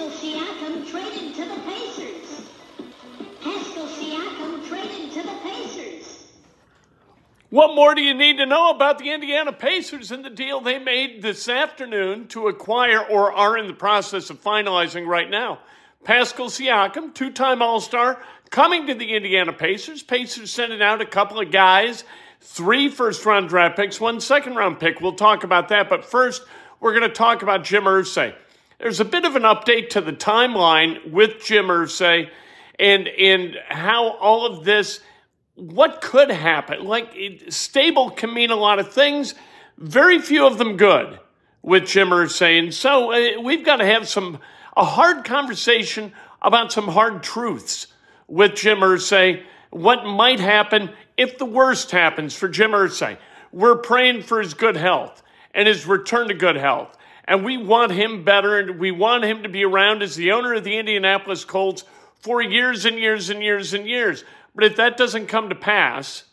Pascal Siakam traded to the Pacers. Pascal Siakam traded to the Pacers. What more do you need to know about the Indiana Pacers and the deal they made this afternoon to acquire or are in the process of finalizing right now? Pascal Siakam, two time All Star, coming to the Indiana Pacers. Pacers sending out a couple of guys, three first round draft picks, one second round pick. We'll talk about that. But first, we're going to talk about Jim Irsay. There's a bit of an update to the timeline with Jim Irsay and, and how all of this, what could happen. Like, it, stable can mean a lot of things, very few of them good with Jim Irsay. And so uh, we've got to have some, a hard conversation about some hard truths with Jim Irsay. What might happen if the worst happens for Jim Irsay? We're praying for his good health and his return to good health. And we want him better, and we want him to be around as the owner of the Indianapolis Colts for years and years and years and years. But if that doesn't come to pass,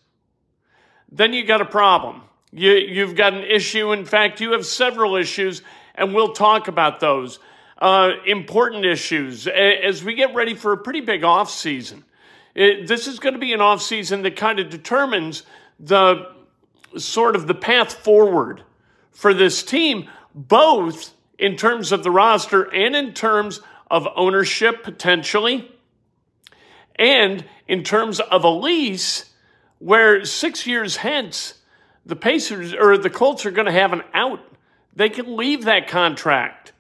then you got a problem. You, you've got an issue. In fact, you have several issues, and we'll talk about those. Uh, important issues as we get ready for a pretty big off season. It, this is going to be an off season that kind of determines the sort of the path forward for this team, both in terms of the roster and in terms of ownership potentially, and in terms of a lease where six years hence, the Pacers or the Colts are going to have an out. They can leave that contract,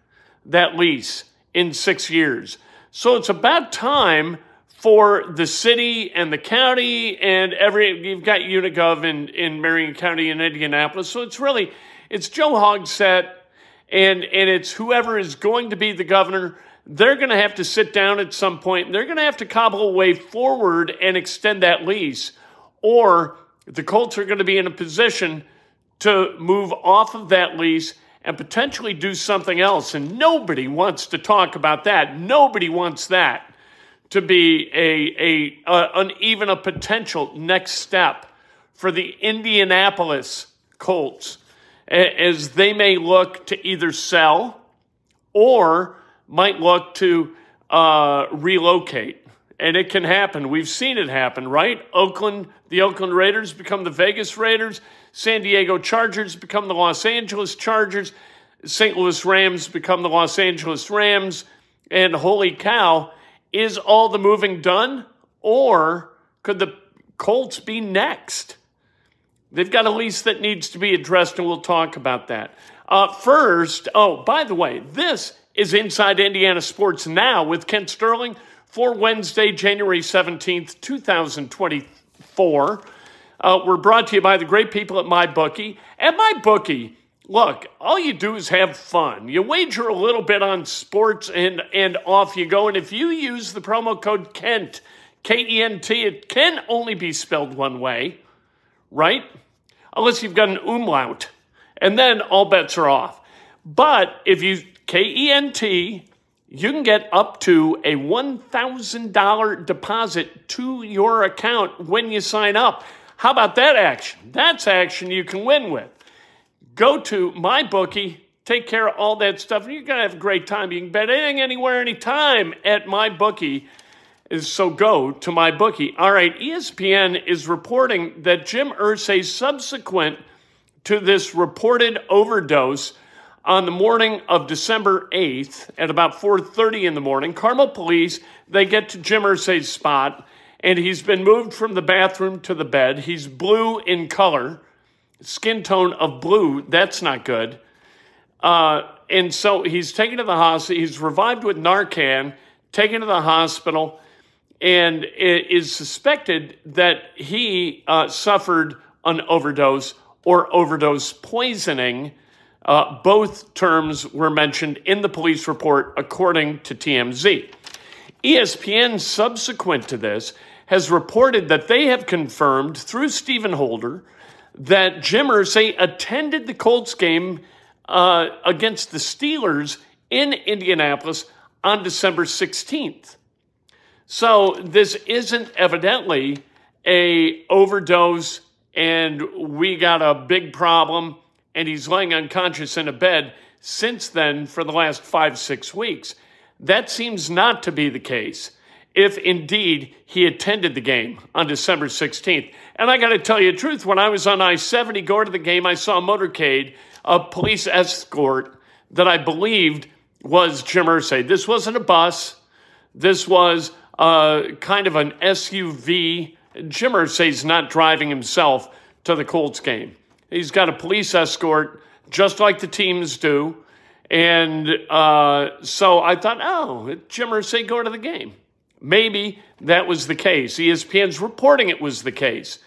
that lease, in six years. So it's about time for the city and the county and every you've got Unigov in, in Marion County and Indianapolis. So it's really it's Joe Hogsett and and it's whoever is going to be the governor. They're going to have to sit down at some point. And they're going to have to cobble a way forward and extend that lease, or the Colts are going to be in a position to move off of that lease and potentially do something else. And nobody wants to talk about that. Nobody wants that to be a, a, a an, even a potential next step for the Indianapolis Colts as they may look to either sell or might look to uh, relocate. And it can happen. We've seen it happen, right? Oakland, the Oakland Raiders become the Vegas Raiders. San Diego Chargers become the Los Angeles Chargers. St. Louis Rams become the Los Angeles Rams. And holy cow, is all the moving done? Or could the Colts be next? They've got a lease that needs to be addressed, and we'll talk about that. Uh, first, oh, by the way, this is Inside Indiana Sports Now with Kent Sterling for Wednesday, January 17th, 2024. Uh, we're brought to you by the great people at MyBookie. At MyBookie, look, all you do is have fun. You wager a little bit on sports and, and off you go. And if you use the promo code KENT, K E N T, it can only be spelled one way, right? Unless you've got an umlaut. And then all bets are off. But if you K E N T, you can get up to a $1,000 deposit to your account when you sign up. How about that action? That's action you can win with. Go to MyBookie, take care of all that stuff, and you're going to have a great time. You can bet anything, anywhere, anytime at MyBookie. So go to MyBookie. All right, ESPN is reporting that Jim Irsay, subsequent to this reported overdose on the morning of December 8th at about 4:30 in the morning, Carmel police they get to Jim Irsay's spot, and he's been moved from the bathroom to the bed. He's blue in color skin tone of blue. That's not good. Uh, and so he's taken to the hospital. He's revived with Narcan, taken to the hospital, and it is suspected that he uh, suffered an overdose or overdose poisoning. Uh, both terms were mentioned in the police report, according to TMZ. ESPN, subsequent to this, has reported that they have confirmed through Stephen Holder that Jim Irsay attended the Colts game uh, against the Steelers in Indianapolis on December 16th. So this isn't evidently a overdose and we got a big problem and he's laying unconscious in a bed since then for the last five, six weeks. That seems not to be the case if indeed he attended the game on December 16th. And I got to tell you the truth, when I was on I 70 going to the game, I saw a motorcade, a police escort that I believed was Jim Irsay. This wasn't a bus, this was uh, kind of an SUV. Jim Irsay's not driving himself to the Colts game. He's got a police escort, just like the teams do. And uh, so I thought, oh, Jim Irsay going to the game. Maybe that was the case. ESPN's reporting it was the case.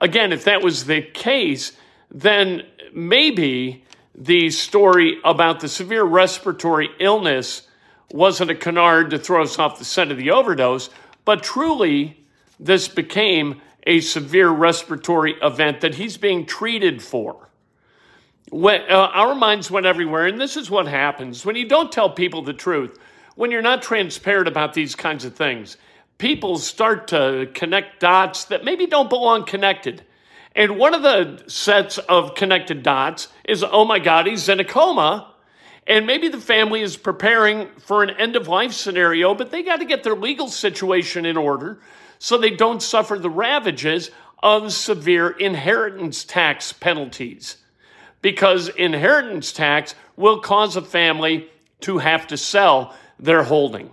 Again, if that was the case, then maybe the story about the severe respiratory illness wasn't a canard to throw us off the scent of the overdose, but truly this became a severe respiratory event that he's being treated for. When, uh, our minds went everywhere, and this is what happens when you don't tell people the truth when you're not transparent about these kinds of things, people start to connect dots that maybe don't belong connected. And one of the sets of connected dots is oh my God, he's in a coma. And maybe the family is preparing for an end of life scenario, but they got to get their legal situation in order so they don't suffer the ravages of severe inheritance tax penalties. Because inheritance tax will cause a family to have to sell they're holding,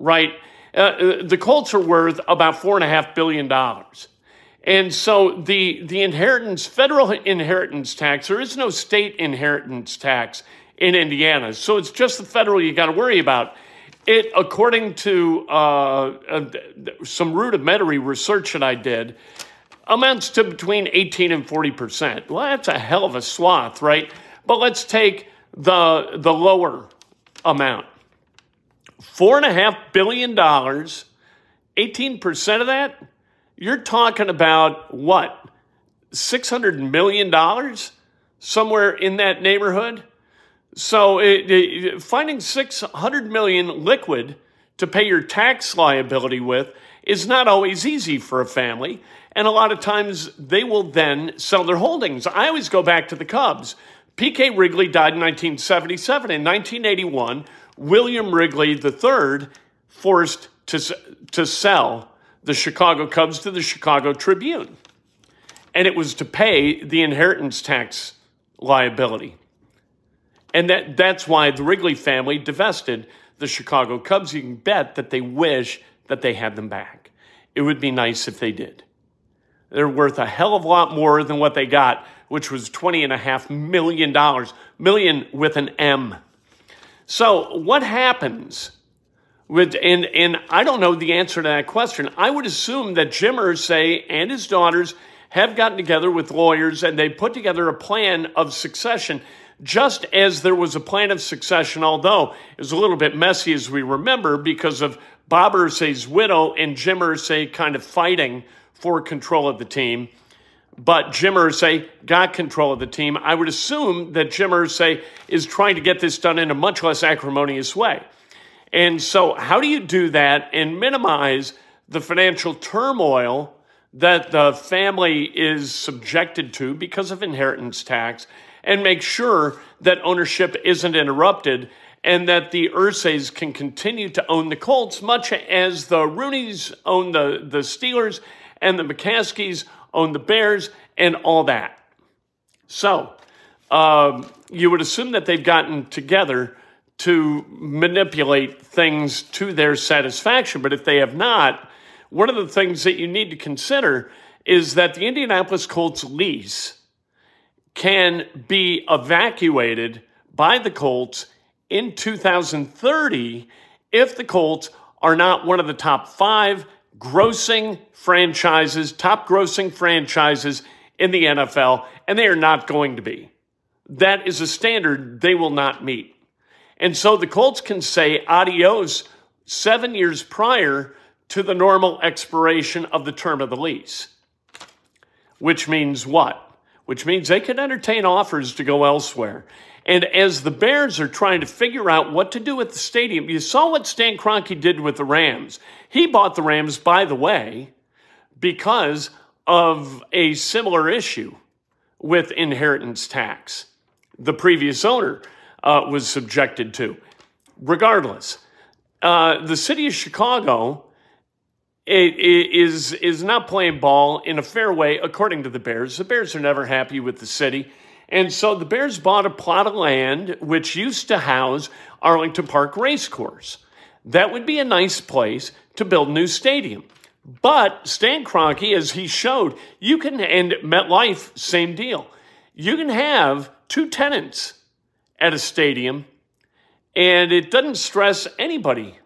right? Uh, uh, the Colts are worth about four and a half billion dollars. And so the, the inheritance, federal inheritance tax, there is no state inheritance tax in Indiana. So it's just the federal you got to worry about. It, according to uh, uh, some rudimentary research that I did, amounts to between 18 and 40 percent. Well, that's a hell of a swath, right? But let's take the the lower amount. Four and a half billion dollars, 18% of that, you're talking about what? $600 million? Somewhere in that neighborhood? So it, it, finding 600 million liquid to pay your tax liability with is not always easy for a family. And a lot of times they will then sell their holdings. I always go back to the Cubs. P.K. Wrigley died in 1977. In 1981, William Wrigley III forced to, to sell the Chicago Cubs to the Chicago Tribune. And it was to pay the inheritance tax liability. And that, that's why the Wrigley family divested the Chicago Cubs. You can bet that they wish that they had them back. It would be nice if they did. They're worth a hell of a lot more than what they got, which was $20.5 million, million with an M. So, what happens with, and, and I don't know the answer to that question. I would assume that Jim Irsay and his daughters have gotten together with lawyers and they put together a plan of succession, just as there was a plan of succession, although it was a little bit messy as we remember because of Bob Irsay's widow and Jim Irsay kind of fighting for control of the team but Jim Irsay got control of the team. I would assume that Jim Irsay is trying to get this done in a much less acrimonious way. And so, how do you do that and minimize the financial turmoil that the family is subjected to because of inheritance tax and make sure that ownership isn't interrupted and that the Irsays can continue to own the Colts, much as the Rooneys own the, the Steelers and the McCaskeys own the Bears, and all that. So um, you would assume that they've gotten together to manipulate things to their satisfaction. But if they have not, one of the things that you need to consider is that the Indianapolis Colts lease can be evacuated by the Colts in 2030 if the Colts are not one of the top five grossing franchises, top grossing franchises in the NFL, and they are not going to be. That is a standard they will not meet. And so the Colts can say adios seven years prior to the normal expiration of the term of the lease. Which means what? Which means they can entertain offers to go elsewhere. And as the Bears are trying to figure out what to do with the stadium, you saw what Stan Kroenke did with the Rams. He bought the Rams, by the way, because of a similar issue with inheritance tax. The previous owner uh, was subjected to. Regardless, uh, the city of Chicago is is not playing ball in a fair way, according to the Bears. The Bears are never happy with the city. And so the Bears bought a plot of land which used to house Arlington Park Racecourse. That would be a nice place to build a new stadium. But Stan Kroenke, as he showed, you can, and MetLife, same deal. You can have two tenants at a stadium, and it doesn't stress anybody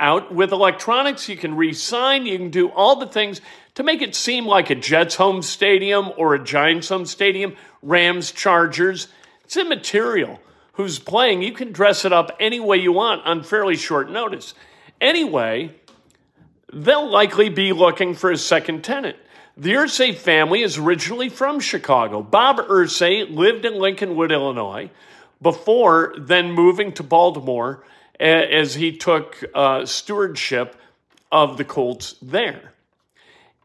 out. With electronics, you can re-sign, you can do all the things to make it seem like a Jets home stadium or a Giants home stadium, Rams, Chargers. It's immaterial who's playing. You can dress it up any way you want on fairly short notice. Anyway, they'll likely be looking for a second tenant. The Irsay family is originally from Chicago. Bob Irsay lived in Lincolnwood, Illinois, before then moving to Baltimore as he took uh, stewardship of the Colts there.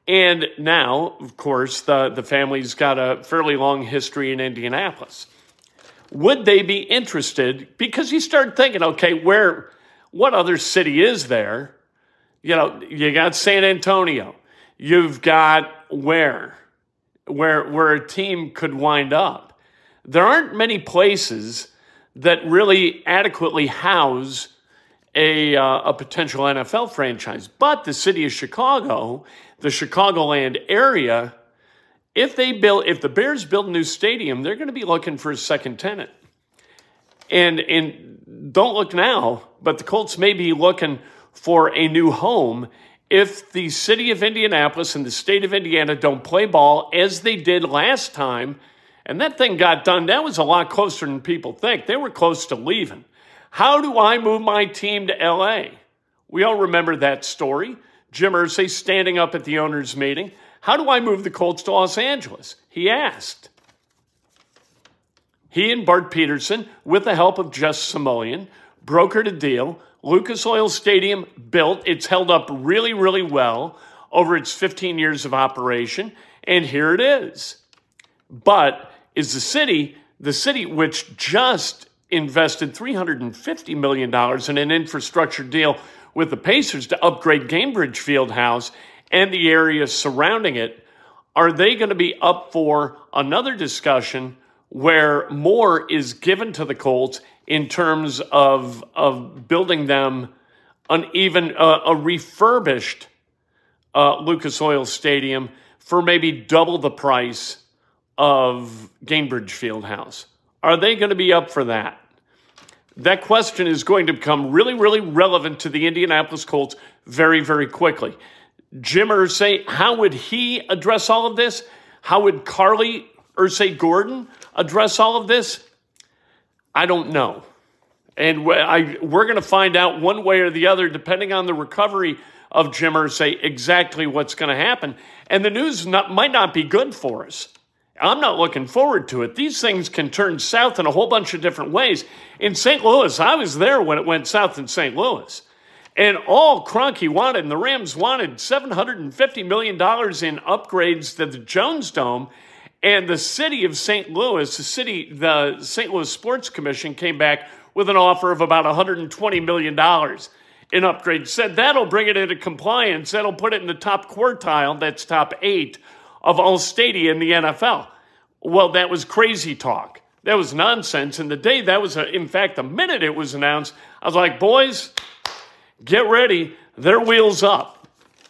And now, of course, the, the family's got a fairly long history in Indianapolis. Would they be interested? Because you start thinking, okay, where, what other city is there? You know, you got San Antonio. You've got where, where, where a team could wind up. There aren't many places that really adequately house a, uh, a potential NFL franchise. But the city of Chicago the Chicagoland area, if they build, if the Bears build a new stadium, they're going to be looking for a second tenant. And and don't look now, but the Colts may be looking for a new home if the city of Indianapolis and the state of Indiana don't play ball as they did last time. And that thing got done. That was a lot closer than people think. They were close to leaving. How do I move my team to LA? We all remember that story. Jim Irsay standing up at the owners' meeting. How do I move the Colts to Los Angeles? He asked. He and Bart Peterson, with the help of Jess Simoleon, brokered a deal. Lucas Oil Stadium built. It's held up really, really well over its 15 years of operation. And here it is. But is the city, the city which just invested $350 million in an infrastructure deal with the Pacers to upgrade Gainbridge Fieldhouse and the area surrounding it, are they going to be up for another discussion where more is given to the Colts in terms of, of building them an even uh, a refurbished uh, Lucas Oil Stadium for maybe double the price of Gainbridge Fieldhouse? Are they going to be up for that? that question is going to become really, really relevant to the Indianapolis Colts very, very quickly. Jim Irsay, how would he address all of this? How would Carlie Irsay Gordon address all of this? I don't know. And I, we're going to find out one way or the other, depending on the recovery of Jim Irsay, exactly what's going to happen. And the news not, might not be good for us. I'm not looking forward to it. These things can turn south in a whole bunch of different ways. In St. Louis, I was there when it went south in St. Louis. And all Kroenke wanted, and the Rams wanted $750 million in upgrades to the Jones Dome. And the city of St. Louis, the city, the St. Louis Sports Commission came back with an offer of about $120 million in upgrades. Said that'll bring it into compliance. That'll put it in the top quartile, that's top eight of all stadia in the NFL. Well, that was crazy talk. That was nonsense. And the day that was, a, in fact, the minute it was announced, I was like, boys, get ready. Their wheels up.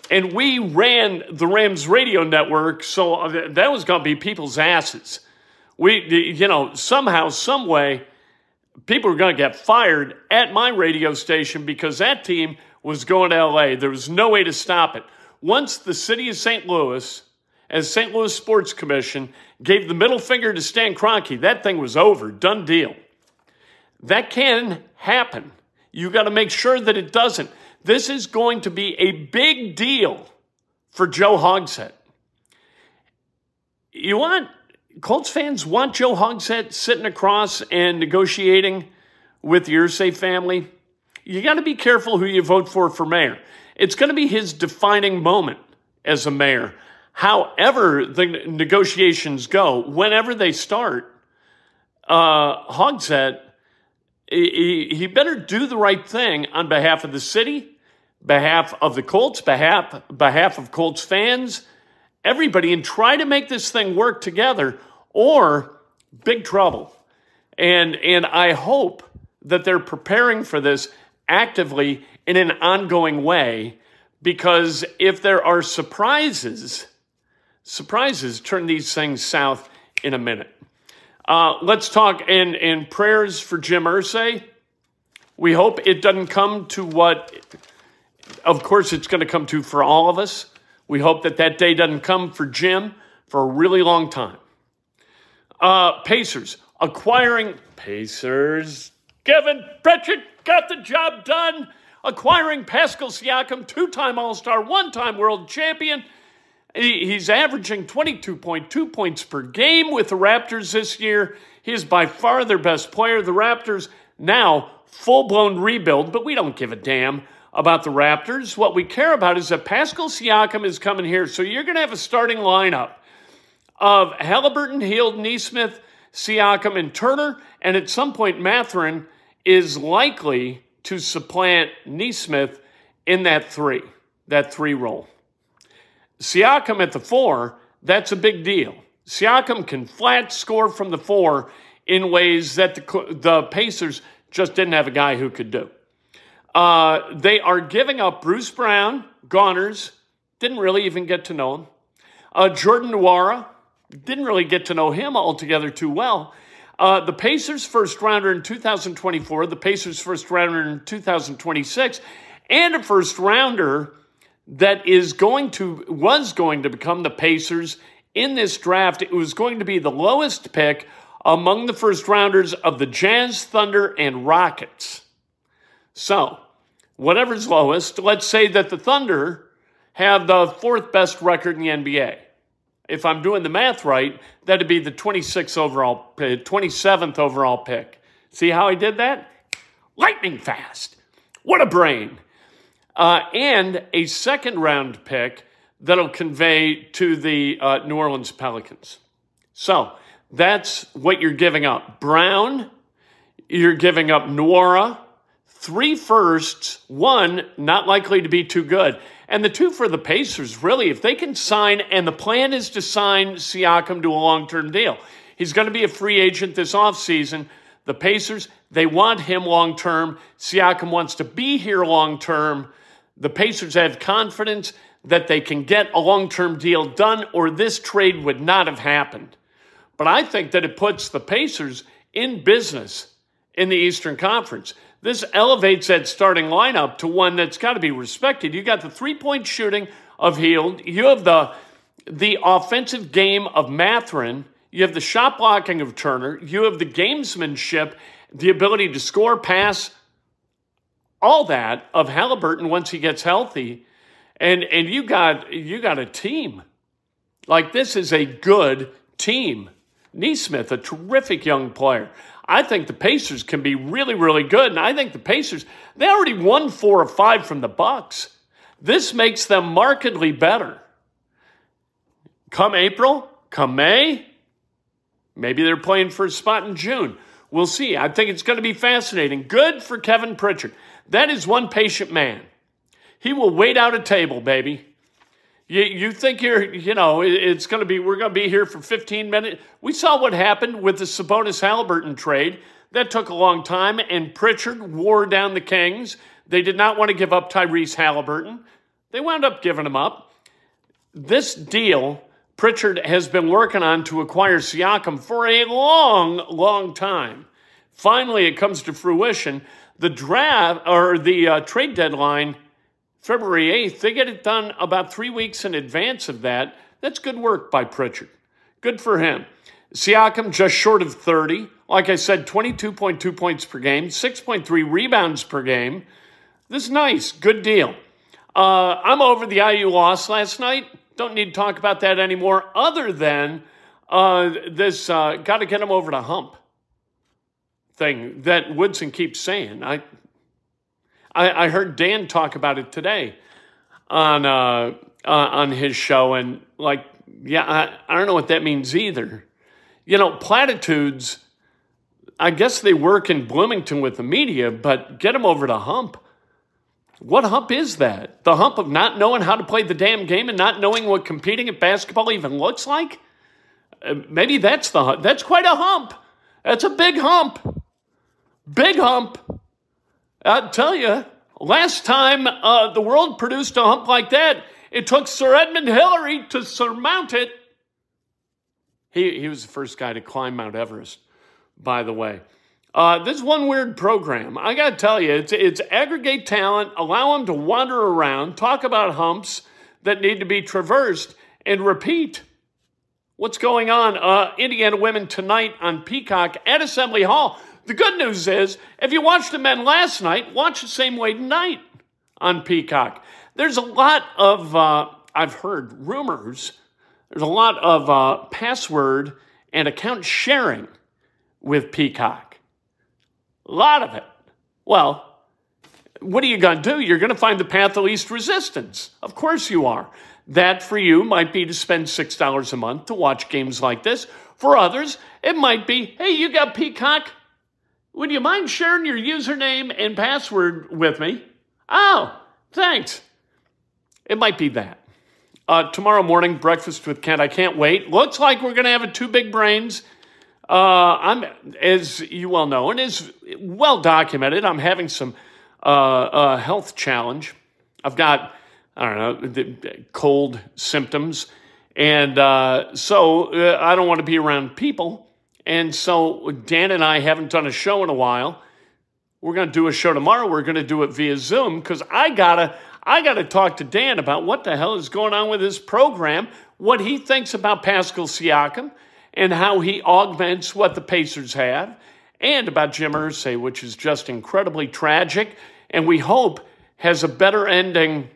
And we ran the Rams radio network, so uh, that was going to be people's asses. We, you know, somehow, some way, people were going to get fired at my radio station because that team was going to LA. There was no way to stop it. Once the city of St. Louis as St. Louis Sports Commission gave the middle finger to Stan Kroenke, that thing was over, done deal. That can happen. You got to make sure that it doesn't. This is going to be a big deal for Joe Hogsett. You want Colts fans want Joe Hogsett sitting across and negotiating with the Irsay family. You got to be careful who you vote for for mayor. It's going to be his defining moment as a mayor. However, the negotiations go, whenever they start, uh, Hogsett he, he better do the right thing on behalf of the city, behalf of the Colts, behalf, behalf of Colts fans, everybody, and try to make this thing work together, or big trouble. And, and I hope that they're preparing for this actively in an ongoing way because if there are surprises, surprises turn these things south in a minute. Uh, let's talk in, in prayers for Jim Irsay. We hope it doesn't come to what, of course, it's going to come to for all of us. We hope that that day doesn't come for Jim for a really long time. Uh, Pacers acquiring Pacers. Kevin Pritchard got the job done acquiring Pascal Siakam, two time All Star, one time world champion. He's averaging 22.2 points per game with the Raptors this year. He is by far their best player. The Raptors now full blown rebuild, but we don't give a damn about the Raptors. What we care about is that Pascal Siakam is coming here. So you're going to have a starting lineup of Halliburton, Hield, Nesmith, Siakam, and Turner. And at some point, Mathurin is likely to supplant Nesmith in that three, that three role. Siakam at the four, that's a big deal. Siakam can flat score from the four in ways that the, the Pacers just didn't have a guy who could do. Uh, they are giving up Bruce Brown, Goners, didn't really even get to know him. Uh, Jordan Nwora, didn't really get to know him altogether too well. Uh, the Pacers first rounder in 2024, the Pacers first rounder in 2026, and a first rounder that is going to was going to become the Pacers in this draft. It was going to be the lowest pick among the first rounders of the Jazz, Thunder, and Rockets. So, whatever's lowest, let's say that the Thunder have the fourth best record in the NBA if I'm doing the math right, that'd be the 26th overall, 27th uh, overall pick. See how I did that? Lightning fast. What a brain. Uh, and a second round pick that'll convey to the uh, New Orleans Pelicans. So that's what you're giving up. Brown, you're giving up Nwora, three firsts, one not likely to be too good. And the two for the Pacers, really, if they can sign, and the plan is to sign Siakam to a long term deal. He's going to be a free agent this offseason. The Pacers, they want him long term. Siakam wants to be here long term. The Pacers have confidence that they can get a long term deal done, or this trade would not have happened. But I think that it puts the Pacers in business in the Eastern Conference. This elevates that starting lineup to one that's got to be respected. You got the three point shooting of Hield, You have the the offensive game of Mathurin. You have the shot blocking of Turner. You have the gamesmanship, the ability to score, pass, all that of Halliburton once he gets healthy. And and you got you got a team. Like this is a good team. Nesmith, a terrific young player. I think the Pacers can be really, really good. And I think the Pacers, they already won four or five from the Bucks. This makes them markedly better. Come April, come May, maybe they're playing for a spot in June. We'll see. I think it's going to be fascinating. Good for Kevin Pritchard. That is one patient man. He will wait out a table, baby. You, you think you're, you know, it's going to be, we're going to be here for 15 minutes. We saw what happened with the Sabonis Halliburton trade. That took a long time, and Pritchard wore down the Kings. They did not want to give up Tyrese Halliburton. They wound up giving him up. This deal, Pritchard has been working on to acquire Siakam for a long, long time. Finally, it comes to fruition. The draft or the uh, trade deadline February 8th, they get it done about three weeks in advance of that. That's good work by Pritchard. Good for him. Siakam just short of 30. Like I said, 22.2 points per game, 6.3 rebounds per game. This is nice. Good deal. Uh, I'm over the IU loss last night. Don't need to talk about that anymore, other than uh, this uh, got to get him over the hump thing that Woodson keeps saying. I I, I heard Dan talk about it today on uh, uh, on his show, and like, yeah, I, I don't know what that means either. You know, platitudes. I guess they work in Bloomington with the media, but get them over to hump. What hump is that? The hump of not knowing how to play the damn game and not knowing what competing at basketball even looks like? Uh, maybe that's the hump. That's quite a hump. That's a big hump. Big hump. I tell you, last time uh, the world produced a hump like that, it took Sir Edmund Hillary to surmount it. He, he was the first guy to climb Mount Everest, by the way. Uh, this one weird program. I got to tell you, it's, it's aggregate talent, allow them to wander around, talk about humps that need to be traversed, and repeat. What's going on? Uh, Indiana women tonight on Peacock at Assembly Hall. The good news is, if you watched the men last night, watch the same way tonight on Peacock. There's a lot of, uh, I've heard rumors, there's a lot of uh, password and account sharing with Peacock. A lot of it. Well, what are you going to do? You're going to find the path of least resistance. Of course you are. That for you might be to spend $6 a month to watch games like this. For others, it might be, hey, you got Peacock? Would you mind sharing your username and password with me? Oh, thanks. It might be that. Uh, tomorrow morning, breakfast with Kent. I can't wait. Looks like we're going to have a two big brains uh, I'm, as you well know, and is well documented, I'm having some uh, uh, health challenge. I've got, I don't know, the cold symptoms. And uh, so uh, I don't want to be around people. And so Dan and I haven't done a show in a while. We're going to do a show tomorrow. We're going to do it via Zoom because I gotta, I gotta talk to Dan about what the hell is going on with his program, what he thinks about Pascal Siakam, and how he augments what the Pacers have, and about Jim Irsay, which is just incredibly tragic, and we hope has a better ending.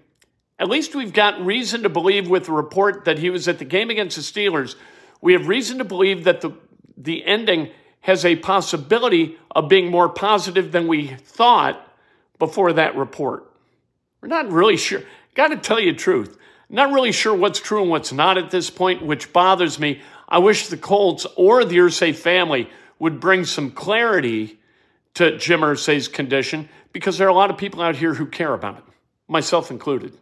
At least we've got reason to believe with the report that he was at the game against the Steelers. We have reason to believe that the, the ending has a possibility of being more positive than we thought before that report. We're not really sure. Got to tell you the truth. Not really sure what's true and what's not at this point, which bothers me. I wish the Colts or the Irsay family would bring some clarity to Jim Irsay's condition because there are a lot of people out here who care about it, myself included.